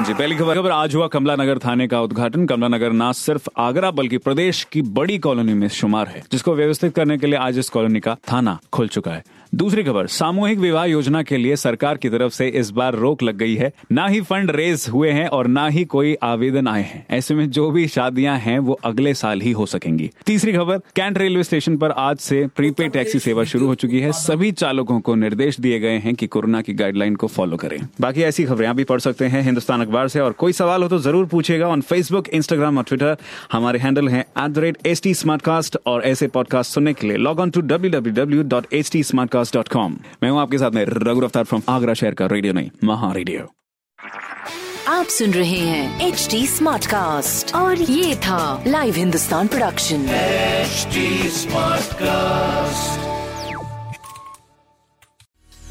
हाँ जी, पहली खबर। खबर आज हुआ कमला नगर थाने का उद्घाटन। कमला नगर न सिर्फ़ आगरा, बल्कि प्रदेश की बड़ी कॉलोनी में शुमार है, जिसको व्यवस्थित करने के लिए आज इस कॉलोनी का थाना खुल चुका है। दूसरी खबर, सामूहिक विवाह योजना के लिए सरकार की तरफ़ से इस बार रोक लग गई है। ना ही फंड रेज हुए हैं और ना ही कोई आवेदन आए हैं। ऐसे में जो भी शादियाँ हैं, वो अगले साल ही हो सकेंगी। तीसरी खबर, कैंट रेलवे स्टेशन पर आज से प्रीपेड टैक्सी सेवा शुरू हो चुकी है। सभी चालकों को निर्देश दिए गए हैं कि कोरोना की गाइडलाइन को फॉलो करें। बाकी ऐसी खबरें आप भी पढ़ सकते हैं हिंदुस्तान अखबार से। और कोई सवाल हो तो ज़रूर पूछेगा ऑन फेसबुक इंस्टाग्राम और ट्विटर हमारे हैंडल है at the rate H T और ऐसे पॉडकास्ट सुनने के लिए लॉग ऑन टू डब्ल्यू मैं हूँ आपके साथ में रघु रफ्तार फ्रॉम आगरा शहर का रेडियो नहीं महा रेडियो आप सुन रहे हैं एच डी स्मार्ट कास्ट और ये था live Hindustan production HD Smartcast.